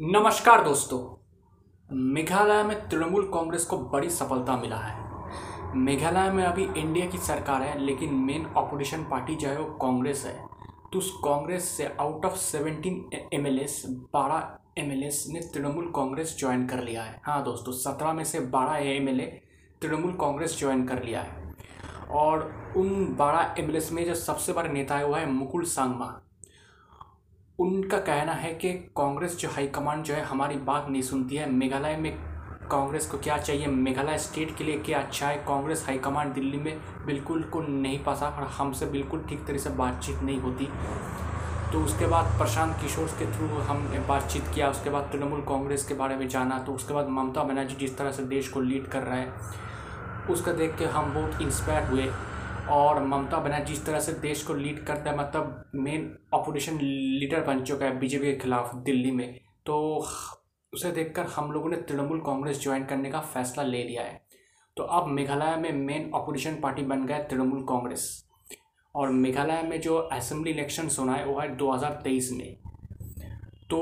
नमस्कार दोस्तों। मेघालय में तृणमूल कांग्रेस को बड़ी सफलता मिला है। मेघालय में अभी इंडिया की सरकार है, लेकिन मेन ऑपोजिशन पार्टी जो है वो कांग्रेस है। तो उस कांग्रेस से out of seventeen M L S बारह एम एल एस ने तृणमूल कांग्रेस ज्वाइन कर लिया है। हाँ दोस्तों, सत्रह में से बारह M L A Trinamool Congress join कर लिया है। और उन बारह एम एल एस में जो सबसे बड़े नेता है वो है मुकुल सांगमा। उनका कहना है कि कांग्रेस जो हाईकमांड जो है, हमारी बात नहीं सुनती है। मेघालय में कांग्रेस को क्या चाहिए? मेघालय स्टेट के लिए क्या अच्छा है? कांग्रेस हाईकमांड दिल्ली में बिल्कुल को नहीं पासा और हमसे बिल्कुल ठीक तरह से बातचीत नहीं होती। तो उसके बाद प्रशांत किशोर के थ्रू हमने बातचीत किया। उसके बाद तृणमूल कांग्रेस के बारे में जाना। तो उसके बाद ममता बनर्जी जिस तरह से देश को लीड कर रहा है, उसका देख के हम बहुत इंस्पायर हुए। और ममता बनर्जी जिस तरह से देश को लीड करता है मतलब मेन अपोजिशन लीडर बन चुका है बीजेपी के खिलाफ दिल्ली में। तो उसे देखकर हम लोगों ने तृणमूल कांग्रेस ज्वाइन करने का फैसला ले लिया है। तो अब मेघालय में मेन अपोजिशन पार्टी बन गया तृणमूल कांग्रेस। और मेघालय में जो असेंबली इलेक्शन होना है, वो है 2023 में। तो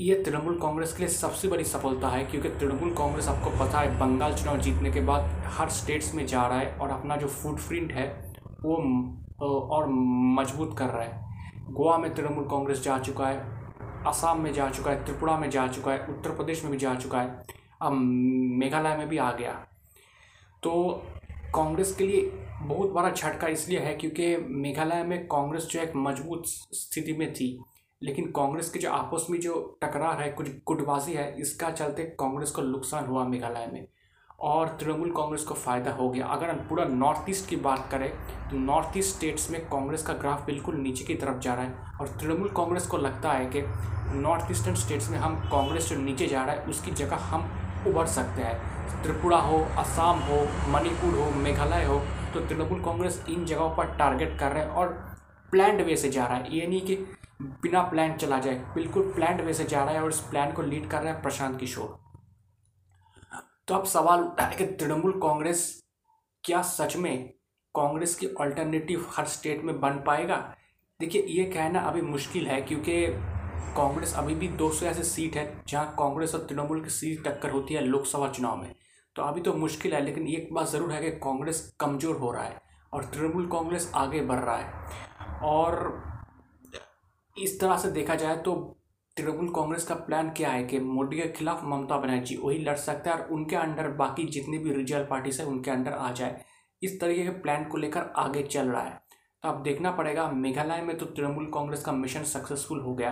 ये तृणमूल कांग्रेस के लिए सबसे बड़ी सफलता है, क्योंकि तृणमूल कांग्रेस, आपको पता है, बंगाल चुनाव जीतने के बाद हर स्टेट्स में जा रहा है और अपना जो फुटप्रिंट है, वो और मज़बूत कर रहा है। गोवा में तृणमूल कांग्रेस जा चुका है, असम में जा चुका है, त्रिपुरा में जा चुका है, उत्तर प्रदेश में भी जा चुका है, अब मेघालय में भी आ गया। तो कांग्रेस के लिए बहुत बड़ा झटका इसलिए है, क्योंकि मेघालय में कांग्रेस जो एक मज़बूत स्थिति में थी। लेकिन कांग्रेस के जो आपस में जो टकरार है, कुछ गुटबाजी है, इसका चलते कांग्रेस को नुकसान हुआ मेघालय में। और तृणमूल कांग्रेस को फ़ायदा हो गया। अगर हम पूरा नॉर्थ ईस्ट की बात करें तो नॉर्थ ईस्ट स्टेट्स में कांग्रेस का ग्राफ बिल्कुल नीचे की तरफ़ जा रहा है। और तृणमूल कांग्रेस को लगता है कि नॉर्थ ईस्टर्न स्टेट्स में हम कांग्रेस जो नीचे जा रहा है, उसकी जगह हम उभर सकते हैं। त्रिपुरा हो, असम हो, मणिपुर हो, मेघालय हो तो तृणमूल कांग्रेस इन जगहों पर टारगेट कर रहे हैं और प्लान्ड वे से जा रहा है। ये नहीं कि बिना प्लान चला जाए, बिल्कुल प्लान वे से जा रहा है और इस प्लान को लीड कर रहा है प्रशांत किशोर। तो अब सवाल उठा है कि तृणमूल कांग्रेस क्या सच में कांग्रेस की अल्टरनेटिव हर स्टेट में बन पाएगा? देखिए, ये कहना अभी मुश्किल है क्योंकि कांग्रेस अभी भी दो सौ ऐसे सीट है जहाँ कांग्रेस और तृणमूल की सीट टक्कर होती है लोकसभा चुनाव में। तो अभी तो मुश्किल है, लेकिन एक बात ज़रूर है कि कांग्रेस कमज़ोर हो रहा है और तृणमूल कांग्रेस आगे बढ़ रहा है। और इस तरह से देखा जाए तो तृणमूल कांग्रेस का प्लान क्या है कि मोदी के खिलाफ ममता बनर्जी वही लड़ सकता है और उनके अंडर बाकी जितनी भी रीजनल पार्टीज़ है उनके अंडर आ जाए। इस तरीके के प्लान को लेकर आगे चल रहा है। तो अब देखना पड़ेगा, मेघालय में तो तृणमूल कांग्रेस का मिशन सक्सेसफुल हो गया।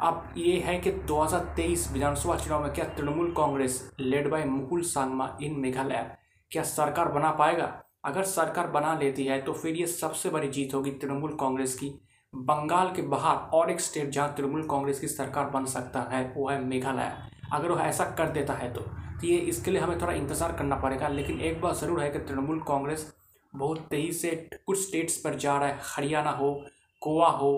अब ये है कि 2023 विधानसभा चुनाव में क्या Trinamool Congress led by Mukul Sangma in Meghalaya, क्या सरकार बना पाएगा? अगर सरकार बना लेती है तो फिर ये सबसे बड़ी जीत होगी तृणमूल कांग्रेस की। बंगाल के बाहर और एक स्टेट जहाँ तृणमूल कांग्रेस की सरकार बन सकता है वो है मेघालय। अगर वह ऐसा कर देता है तो, तो ये इसके लिए हमें थोड़ा इंतज़ार करना पड़ेगा लेकिन एक बात ज़रूर है कि तृणमूल कांग्रेस बहुत तेज़ी से कुछ स्टेट्स पर जा रहा है। हरियाणा हो गोवा हो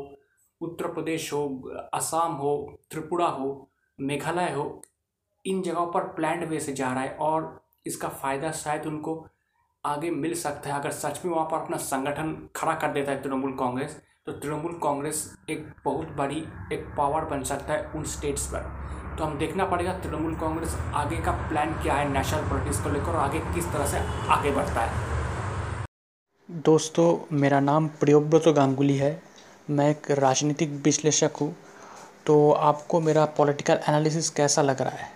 उत्तर प्रदेश हो असम हो त्रिपुरा हो मेघालय हो इन जगहों पर प्लान्ड वे से जा रहा है और इसका फ़ायदा शायद उनको आगे मिल सकता है। अगर सच में वहाँ पर अपना संगठन खड़ा कर देता है तृणमूल कांग्रेस तो तृणमूल कांग्रेस एक बहुत बड़ी एक पावर बन सकता है उन स्टेट्स पर। तो हम देखना पड़ेगा तृणमूल कांग्रेस आगे का प्लान क्या है नेशनल पॉलिटिक्स को लेकर और आगे किस तरह से आगे बढ़ता है। दोस्तों, मेरा नाम प्रियोव्रत गांगुली है। मैं एक राजनीतिक विश्लेषक हूँ। तो आपको मेरा पॉलिटिकल एनालिसिस कैसा लग रहा है?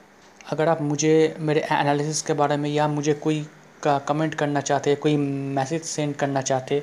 अगर आप मुझे, मेरे एनालिसिस के बारे में या मुझे कोई का कमेंट करना चाहते कोई मैसेज सेंड करना चाहते